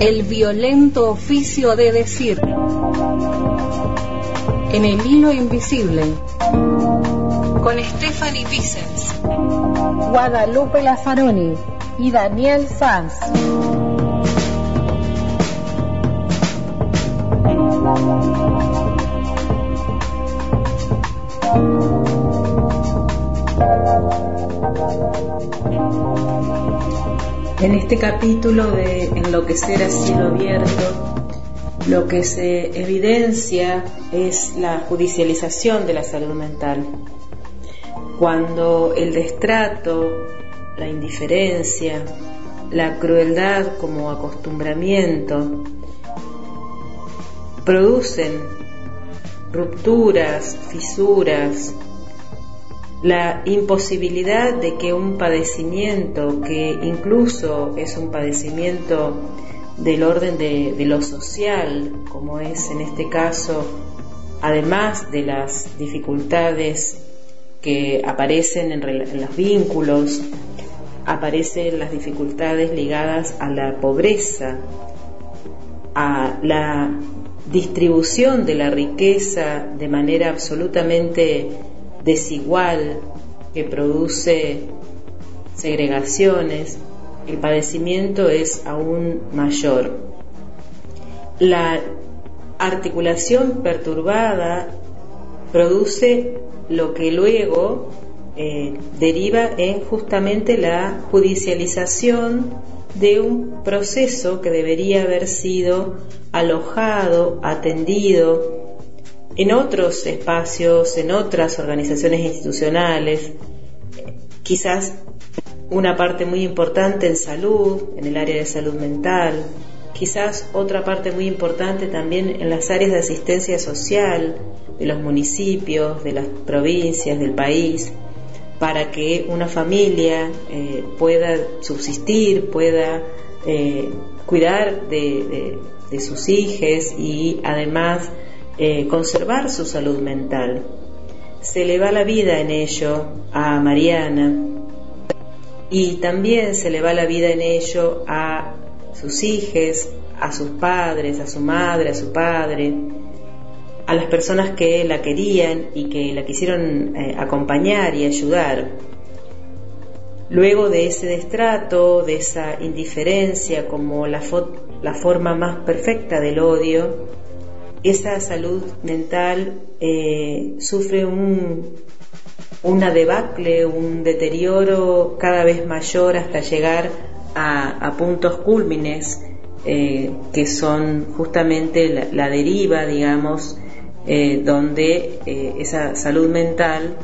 El violento oficio de decir. En el hilo invisible. Con Stephanie Vicens. Guadalupe Lazzaroni y Daniel Sanz. En este capítulo de Enloquecer a cielo abierto, lo que se evidencia es la judicialización de la salud mental. Cuando el destrato, la indiferencia, la crueldad como acostumbramiento producen rupturas, fisuras, la imposibilidad de que un padecimiento, que incluso es un padecimiento del orden de, lo social, como es en este caso, además de las dificultades que aparecen en, los vínculos, aparecen las dificultades ligadas a la pobreza, a la distribución de la riqueza de manera absolutamente desigual que produce segregaciones, el padecimiento es aún mayor. La articulación perturbada produce lo que luego eh, deriva en justamente la judicialización de un proceso que debería haber sido alojado, atendido, en otros espacios, en otras organizaciones institucionales, quizás una parte muy importante en salud, en el área de salud mental, quizás otra parte muy importante también en las áreas de asistencia social de los municipios, de las provincias, del país, para que una familia eh, pueda subsistir, pueda eh, cuidar de, de sus hijos y además eh, conservar su salud mental. Se le va la vida en ello a Mariana y también se le va la vida en ello a sus hijos, a sus padres, a su madre, a su padre, a las personas que la querían y que la quisieron eh, acompañar y ayudar. Luego de ese destrato, de esa indiferencia como la, la forma más perfecta del odio, esa salud mental eh, sufre un, una debacle, un deterioro cada vez mayor hasta llegar a, puntos cúlmines eh, que son justamente la, deriva, digamos, eh, donde esa salud mental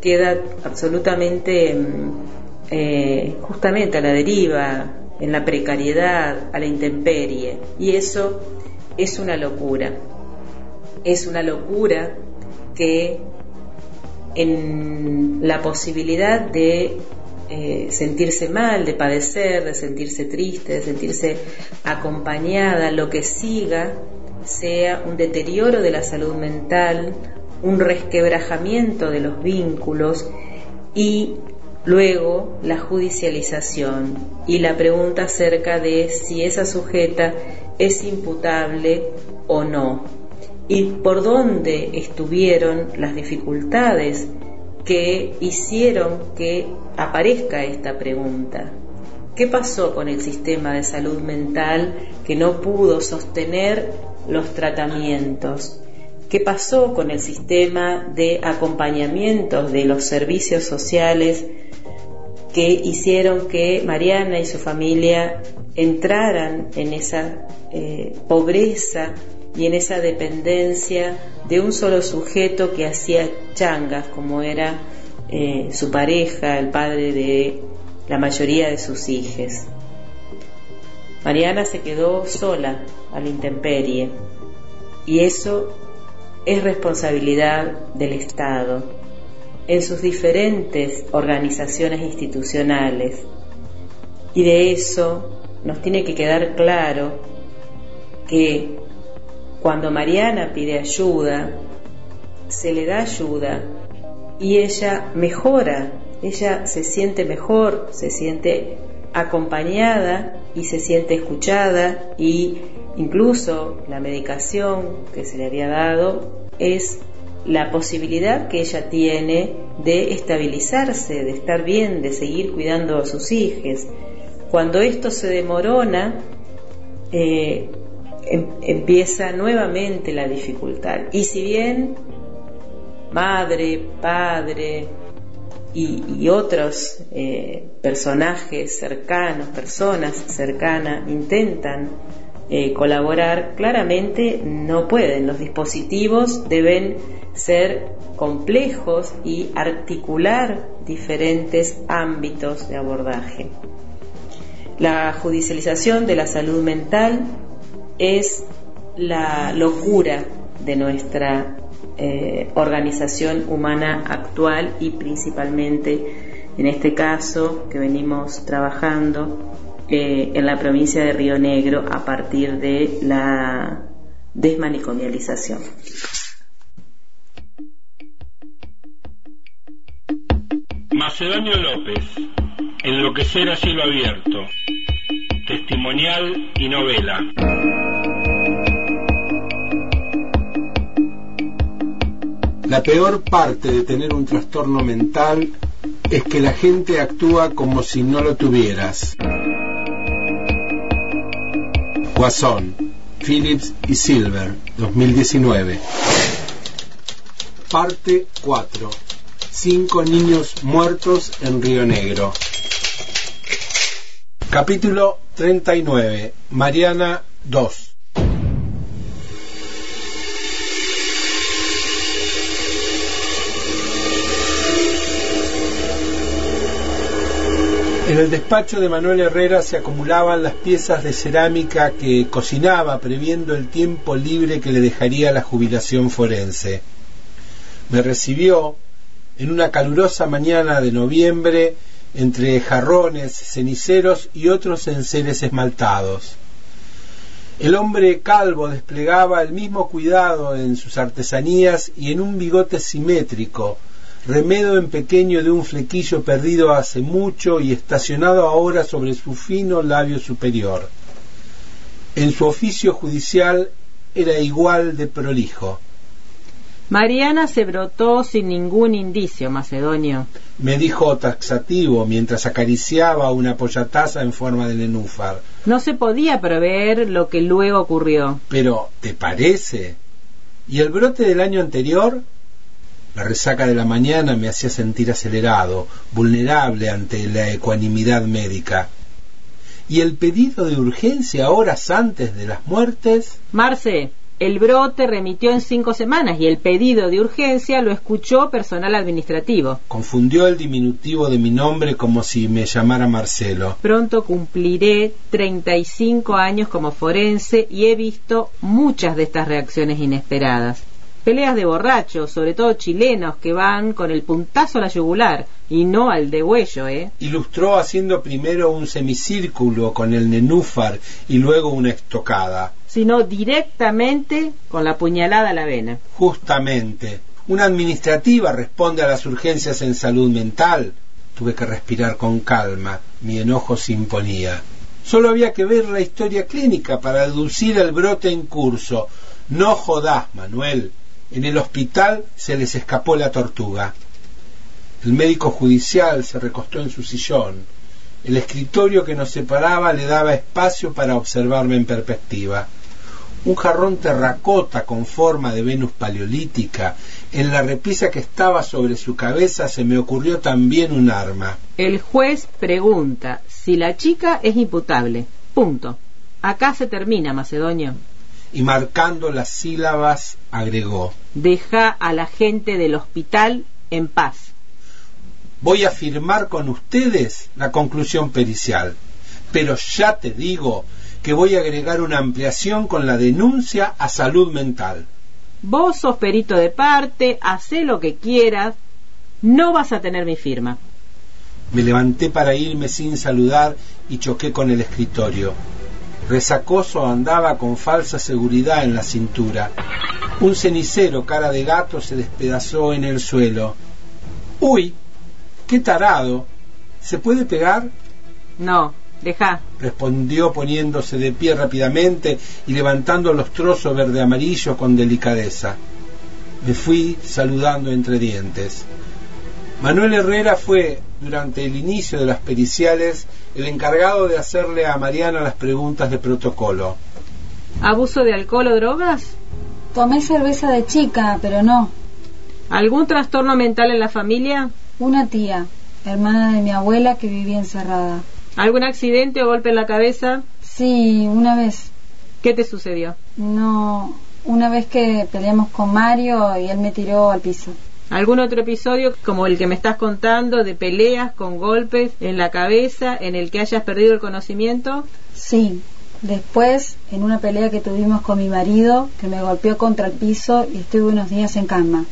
queda absolutamente mm, justamente a la deriva, en la precariedad, a la intemperie. Y eso es una locura. Es una locura que en la posibilidad de eh, sentirse mal, de padecer, de sentirse triste, de sentirse acompañada, lo que siga sea un deterioro de la salud mental, un resquebrajamiento de los vínculos y luego la judicialización. Y la pregunta acerca de si esa sujeta es imputable o no y por dónde estuvieron las dificultades que hicieron que aparezca esta pregunta. ¿Qué pasó con el sistema de salud mental que no pudo sostener los tratamientos? ¿Qué pasó con el sistema de acompañamiento de los servicios sociales que hicieron que Mariana y su familia entraran en esa eh, pobreza y en esa dependencia de un solo sujeto que hacía changas, como era eh, su pareja, el padre de la mayoría de sus hijos. Mariana se quedó sola a la intemperie y eso es responsabilidad del Estado en sus diferentes organizaciones institucionales. Y de eso nos tiene que quedar claro que cuando Mariana pide ayuda, se le da ayuda y ella mejora, ella se siente mejor, se siente acompañada y se siente escuchada y incluso la medicación que se le había dado es la posibilidad que ella tiene de estabilizarse, de estar bien, de seguir cuidando a sus hijos. Cuando esto se demorona, eh, em, empieza nuevamente la dificultad. Y si bien madre, padre y, otros eh, personajes cercanos, personas cercanas, intentan eh, colaborar, claramente no pueden. Los dispositivos deben ser complejos y articular diferentes ámbitos de abordaje. La judicialización de la salud mental es la locura de nuestra eh, organización humana actual y principalmente en este caso que venimos trabajando eh, en la provincia de Río Negro a partir de la desmanicomialización. Macedonio López, Enloquecer a cielo abierto, testimonial y novela. La peor parte de tener un trastorno mental es que la gente actúa como si no lo tuvieras. Guasón, Phillips y Silver, 2019. Parte 4. Cinco niños muertos en Río Negro. Capítulo 39. Mariana 2. En el despacho de Manuel Herrera se acumulaban las piezas de cerámica que cocinaba previendo el tiempo libre que le dejaría la jubilación forense. Me recibió en una calurosa mañana de noviembre entre jarrones, ceniceros y otros enseres esmaltados. El hombre calvo desplegaba el mismo cuidado en sus artesanías y en un bigote simétrico, remedo en pequeño de un flequillo perdido hace mucho y estacionado ahora sobre su fino labio superior. En su oficio judicial era igual de prolijo. Mariana se brotó sin ningún indicio, Macedonio. Me dijo taxativo mientras acariciaba una pollataza en forma de nenúfar. No se podía prever lo que luego ocurrió. Pero, ¿te parece? ¿Y el brote del año anterior? La resaca de la mañana me hacía sentir acelerado, vulnerable ante la ecuanimidad médica. ¿Y el pedido de urgencia horas antes de las muertes? Marce, el brote remitió en cinco semanas y el pedido de urgencia lo escuchó personal administrativo. Confundió el diminutivo de mi nombre como si me llamara Marcelo. Pronto cumpliré 35 años como forense y he visto muchas de estas reacciones inesperadas peleas de borrachos, sobre todo chilenos, que van con el puntazo a la yugular y no al degüello, ¿eh? Ilustró haciendo primero un semicírculo con el nenúfar y luego una estocada. Sino directamente con la puñalada a la vena. Justamente. Una administrativa responde a las urgencias en salud mental. Tuve que respirar con calma. Mi enojo se imponía. Solo había que ver la historia clínica para deducir el brote en curso. No jodás, Manuel. En el hospital se les escapó la tortuga. El médico judicial se recostó en su sillón. El escritorio que nos separaba le daba espacio para observarme en perspectiva. Un jarrón terracota con forma de Venus paleolítica. En la repisa que estaba sobre su cabeza se me ocurrió también un arma. El juez pregunta si la chica es imputable. Punto. Acá se termina, Macedonio y marcando las sílabas agregó Deja a la gente del hospital en paz. Voy a firmar con ustedes la conclusión pericial, pero ya te digo que voy a agregar una ampliación con la denuncia a salud mental. Vos sos perito de parte, hacé lo que quieras, no vas a tener mi firma. Me levanté para irme sin saludar y choqué con el escritorio. Resacoso andaba con falsa seguridad en la cintura. Un cenicero cara de gato se despedazó en el suelo. ¡Uy! ¡Qué tarado! ¿Se puede pegar? No, Deja. respondió poniéndose de pie rápidamente y levantando los trozos verde amarillo con delicadeza. Me fui saludando entre dientes. Manuel Herrera fue, durante el inicio de las periciales, el encargado de hacerle a Mariana las preguntas de protocolo. ¿Abuso de alcohol o drogas? Tomé cerveza de chica, pero no. ¿Algún trastorno mental en la familia? Una tía, hermana de mi abuela que vivía encerrada. ¿Algún accidente o golpe en la cabeza? Sí, una vez. ¿Qué te sucedió? No, una vez que peleamos con Mario y él me tiró al piso. ¿Algún otro episodio como el que me estás contando de peleas con golpes en la cabeza en el que hayas perdido el conocimiento? Sí, después en una pelea que tuvimos con mi marido que me golpeó contra el piso y estuve unos días en cama.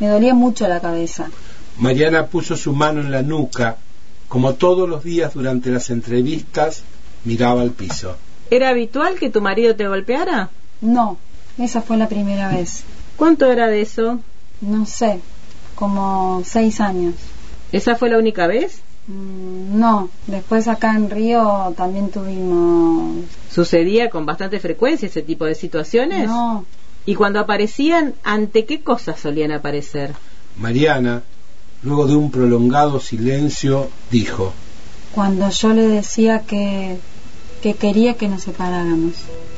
Me dolía mucho la cabeza. Mariana puso su mano en la nuca. Como todos los días durante las entrevistas, miraba al piso. ¿Era habitual que tu marido te golpeara? No, esa fue la primera vez. ¿Cuánto era de eso? No sé, como seis años. ¿Esa fue la única vez? Mm, No, después acá en Río también tuvimos... ¿Sucedía con bastante frecuencia ese tipo de situaciones? No, ¿Y cuando aparecían, ante qué cosas solían aparecer? Mariana, luego de un prolongado silencio, dijo, cuando yo le decía que, que quería que nos separáramos.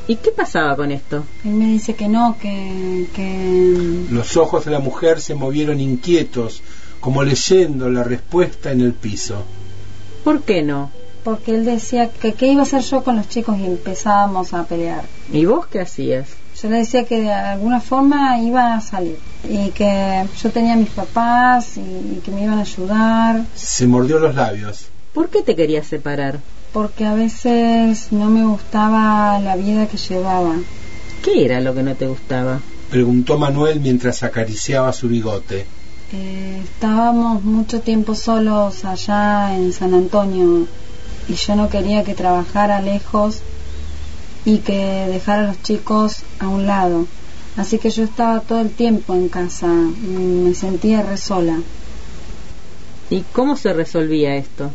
¿Y qué pasaba con esto? Él me dice que no, que, que... Los ojos de la mujer se movieron inquietos, como leyendo la respuesta en el piso. ¿Por qué no? Porque él decía que qué iba a hacer yo con los chicos y empezábamos a pelear. ¿Y vos qué hacías? Yo le decía que de alguna forma iba a salir y que yo tenía a mis papás y, y que me iban a ayudar Se mordió los labios. ¿Por qué te querías separar? Porque a veces no me gustaba la vida que llevaba. ¿Qué era lo que no te gustaba? Preguntó Manuel mientras acariciaba su bigote. Eh, estábamos mucho tiempo solos allá en San Antonio y yo no quería que trabajara lejos y que dejara a los chicos a un lado. Así que yo estaba todo el tiempo en casa, me sentía re sola. ¿Y cómo se resolvía esto?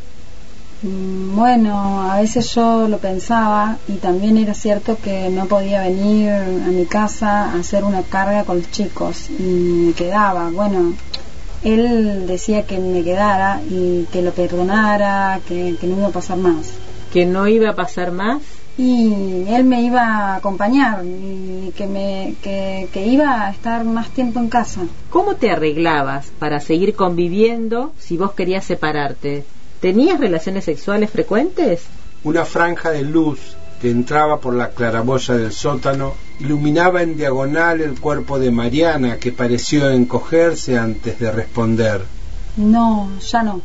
Mm, Bueno, a veces yo lo pensaba y también era cierto que no podía venir a mi casa a hacer una carga con los chicos y me quedaba. Bueno, él decía que me quedara y que lo perdonara, que, que no iba a pasar más. ¿Que no iba a pasar más? Y él me iba a acompañar y que, me, que, que iba a estar más tiempo en casa. ¿Cómo te arreglabas para seguir conviviendo si vos querías separarte? ¿Tenías relaciones sexuales frecuentes? Una franja de luz que entraba por la claraboya del sótano iluminaba en diagonal el cuerpo de Mariana que pareció encogerse antes de responder. No, ya no.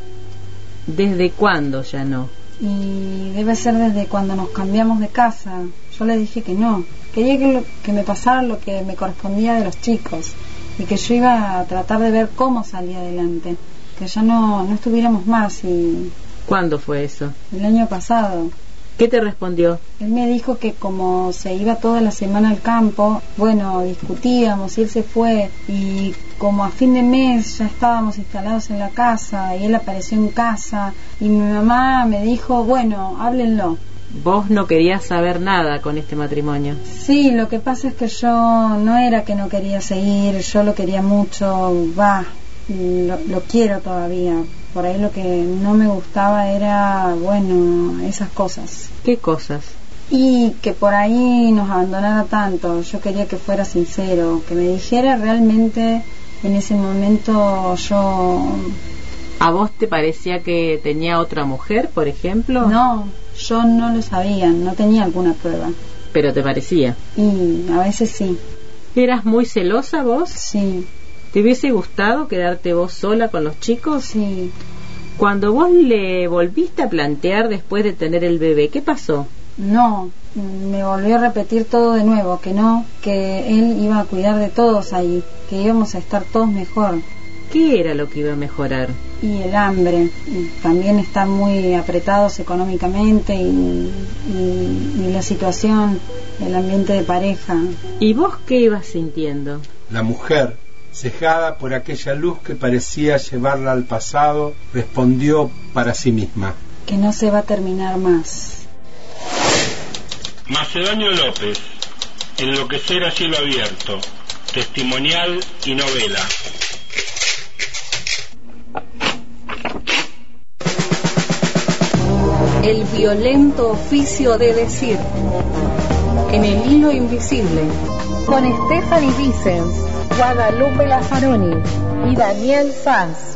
¿Desde cuándo ya no? y debe ser desde cuando nos cambiamos de casa. Yo le dije que no, quería que, lo- que me pasara lo que me correspondía de los chicos y que yo iba a tratar de ver cómo salía adelante, que ya no, no estuviéramos más y ¿Cuándo fue eso? el año pasado. ¿Qué te respondió? Él me dijo que como se iba toda la semana al campo, bueno, discutíamos y él se fue y como a fin de mes ya estábamos instalados en la casa y él apareció en casa y mi mamá me dijo, bueno, háblenlo. Vos no querías saber nada con este matrimonio. Sí, lo que pasa es que yo no era que no quería seguir, yo lo quería mucho, va, lo, lo quiero todavía. Por ahí lo que no me gustaba era, bueno, esas cosas. ¿Qué cosas? Y que por ahí nos abandonara tanto, yo quería que fuera sincero, que me dijera realmente en ese momento yo... ¿A vos te parecía que tenía otra mujer, por ejemplo? No, yo no lo sabía, no tenía alguna prueba. Pero te parecía. Y a veces sí, ¿Eras muy celosa vos? sí, ¿Te hubiese gustado quedarte vos sola con los chicos? sí. Cuando vos le volviste a plantear después de tener el bebé, ¿qué pasó? No, me volvió a repetir todo de nuevo, que no, que él iba a cuidar de todos ahí, que íbamos a estar todos mejor. ¿Qué era lo que iba a mejorar? Y el hambre, y también estar muy apretados económicamente y, y- y la situación, el ambiente de pareja. ¿Y vos qué ibas sintiendo? La mujer, cejada por aquella luz que parecía llevarla al pasado, respondió para sí misma. Que no se va a terminar más. Macedonio López, Enloquecer a cielo abierto, testimonial y novela. El violento oficio de decir. En el hilo invisible. Con Stephanie Vicens, Guadalupe Lazaroni y Daniel Sanz.